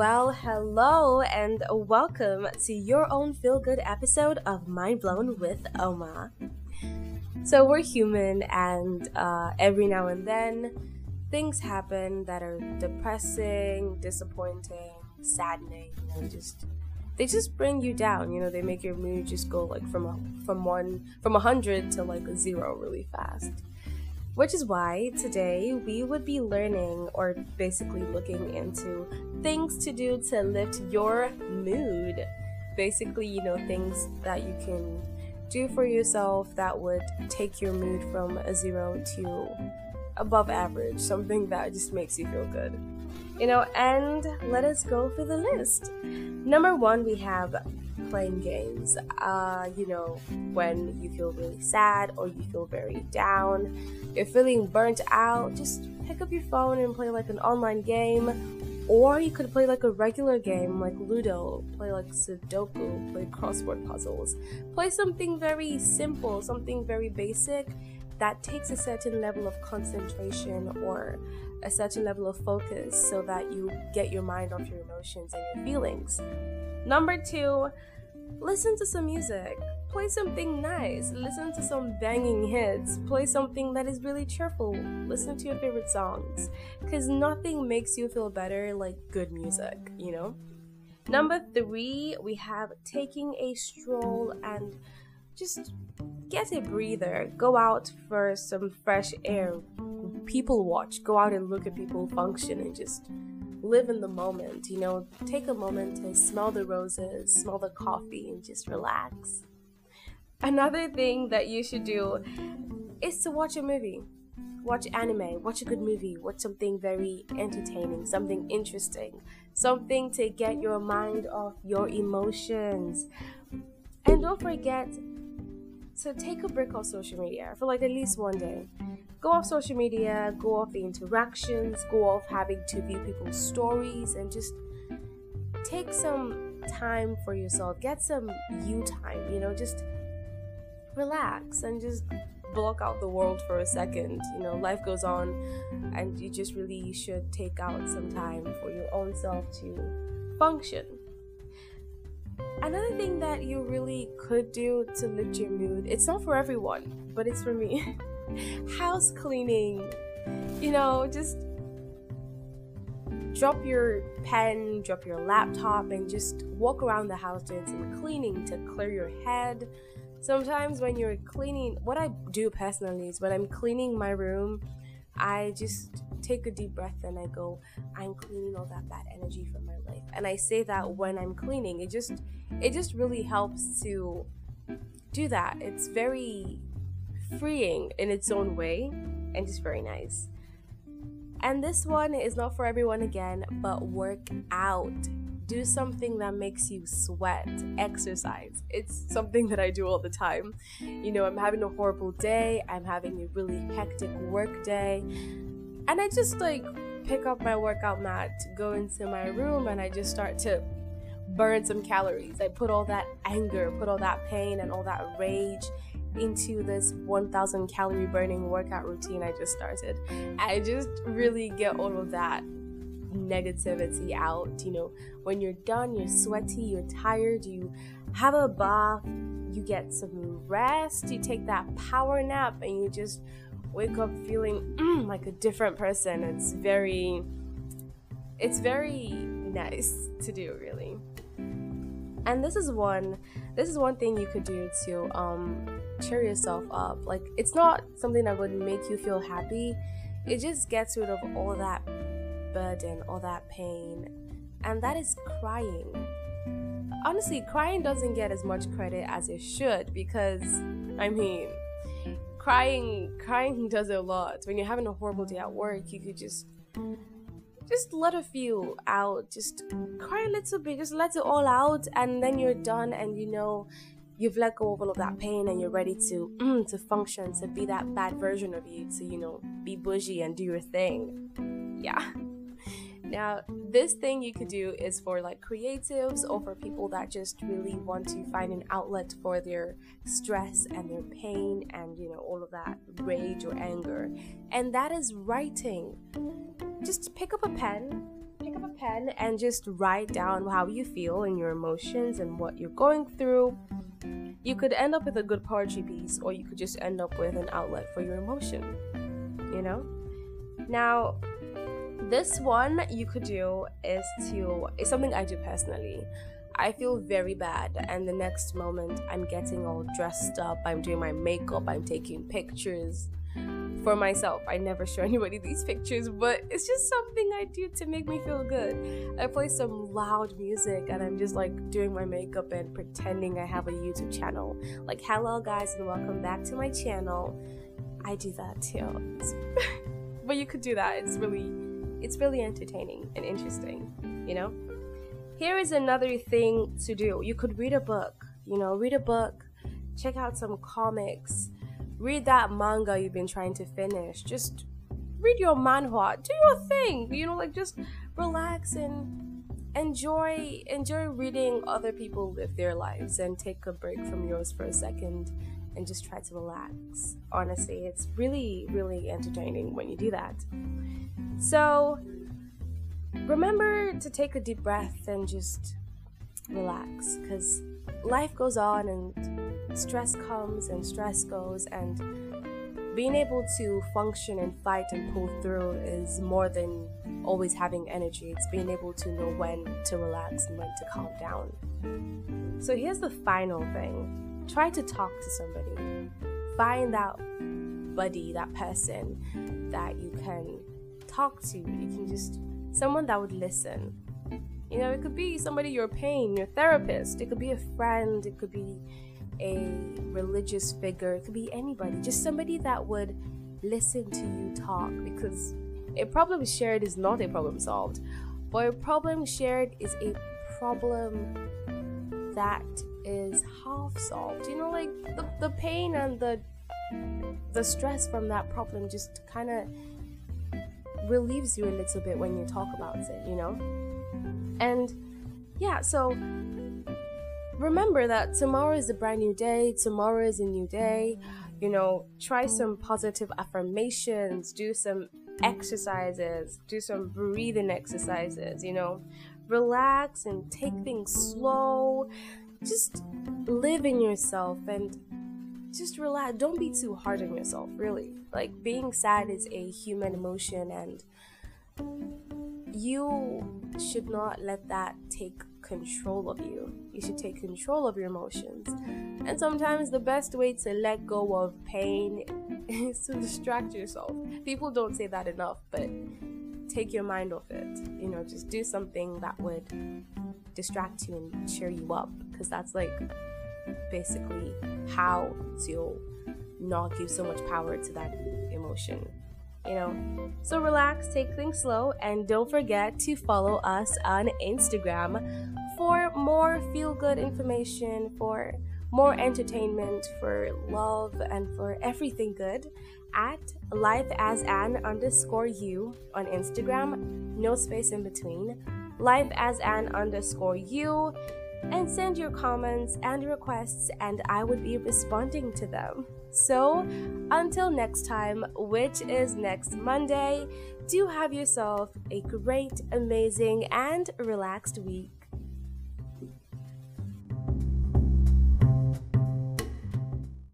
Well, hello and welcome to your own feel good episode of Mind Blown with Oma. So, we're human, and uh, every now and then things happen that are depressing, disappointing, saddening, you know, just they just bring you down. You know, they make your mood just go like from a, from one from a hundred to like zero really fast. Which is why today we would be learning or basically looking into things to do to lift your mood. Basically, you know, things that you can do for yourself that would take your mood from a zero to above average, something that just makes you feel good. You know, and let us go for the list. Number one, we have playing games. Uh, you know, when you feel really sad or you feel very down, you're feeling burnt out, just pick up your phone and play like an online game. Or you could play like a regular game like Ludo, play like Sudoku, play crossword puzzles. Play something very simple, something very basic that takes a certain level of concentration or a certain level of focus so that you get your mind off your emotions and your feelings. Number two, listen to some music. Play something nice. Listen to some banging hits. Play something that is really cheerful. Listen to your favorite songs. Because nothing makes you feel better like good music, you know? Number three, we have taking a stroll and just get a breather. Go out for some fresh air. People watch. Go out and look at people function and just live in the moment, you know, take a moment to smell the roses, smell the coffee, and just relax. Another thing that you should do is to watch a movie. Watch anime, watch a good movie, watch something very entertaining, something interesting, something to get your mind off your emotions. And don't forget to take a break off social media for like at least one day go off social media, go off the interactions, go off having to view people's stories, and just take some time for yourself. Get some you time, you know, just relax and just block out the world for a second. You know, life goes on, and you just really should take out some time for your own self to function. Another thing that you really could do to lift your mood, it's not for everyone, but it's for me. house cleaning. You know, just drop your pen, drop your laptop, and just walk around the house doing some cleaning to clear your head. Sometimes, when you're cleaning, what I do personally is when I'm cleaning my room, I just take a deep breath and I go, I'm cleaning all that bad energy from my life. And I say that when I'm cleaning. It just it just really helps to do that. It's very freeing in its own way and just very nice. And this one is not for everyone again, but work out. Do something that makes you sweat, exercise. It's something that I do all the time. You know, I'm having a horrible day, I'm having a really hectic work day, and I just like pick up my workout mat, go into my room, and I just start to burn some calories. I put all that anger, put all that pain, and all that rage into this 1000 calorie burning workout routine I just started. I just really get all of that negativity out. You know, when you're done, you're sweaty, you're tired, you have a bath, you get some rest, you take that power nap, and you just wake up feeling mm, like a different person. It's very, it's very nice to do, really. And this is one, this is one thing you could do to um, cheer yourself up. Like, it's not something that would make you feel happy, it just gets rid of all that burden, all that pain, and that is crying. Honestly, crying doesn't get as much credit as it should because, I mean, crying crying does a lot. When you're having a horrible day at work, you could just just let a few out. Just cry a little bit. Just let it all out and then you're done and you know you've let go of all of that pain and you're ready to mm, to function to be that bad version of you to you know be bougie and do your thing. Yeah now this thing you could do is for like creatives or for people that just really want to find an outlet for their stress and their pain and you know all of that rage or anger and that is writing just pick up a pen pick up a pen and just write down how you feel and your emotions and what you're going through. You could end up with a good poetry piece, or you could just end up with an outlet for your emotion. You know? Now, this one you could do is to, it's something I do personally. I feel very bad, and the next moment I'm getting all dressed up, I'm doing my makeup, I'm taking pictures for myself. I never show anybody these pictures, but it's just something I do to make me feel good. I play some loud music and I'm just like doing my makeup and pretending I have a YouTube channel. Like, hello guys, and welcome back to my channel. I do that too. but you could do that. It's really it's really entertaining and interesting, you know? Here is another thing to do. You could read a book, you know, read a book, check out some comics, read that manga you've been trying to finish. Just read your manhwa. Do your thing. You know, like just relax and enjoy enjoy reading other people live their lives and take a break from yours for a second and just try to relax. Honestly, it's really really entertaining when you do that. So, remember to take a deep breath and just relax cuz life goes on and stress comes and stress goes, and being able to function and fight and pull through is more than always having energy. It's being able to know when to relax and when to calm down. So here's the final thing try to talk to somebody, find that buddy, that person that you can talk to. You can just, someone that would listen. You know, it could be somebody you're paying, your therapist, it could be a friend, it could be a religious figure, it could be anybody, just somebody that would listen to you talk because a problem shared is not a problem solved, but a problem shared is a problem that is half solved. You know, like the, the pain and the the stress from that problem just kind of relieves you a little bit when you talk about it, you know? And yeah, so remember that tomorrow is a brand new day, tomorrow is a new day. You know, try some positive affirmations, do some exercises, do some breathing exercises, you know, relax and take things slow. Just live in yourself and just relax. Don't be too hard on yourself, really. Like, being sad is a human emotion, and you should not let that take control of you. You should take control of your emotions. And sometimes the best way to let go of pain is to distract yourself. People don't say that enough, but take your mind off it. You know, just do something that would distract you and cheer you up because that's like basically how to not give so much power to that emotion you know. So relax, take things slow, and don't forget to follow us on Instagram more feel good information, for more entertainment, for love, and for everything good at life as an underscore you on Instagram, no space in between. Life as an underscore you, and send your comments and requests, and I would be responding to them. So, until next time, which is next Monday, do have yourself a great, amazing, and relaxed week.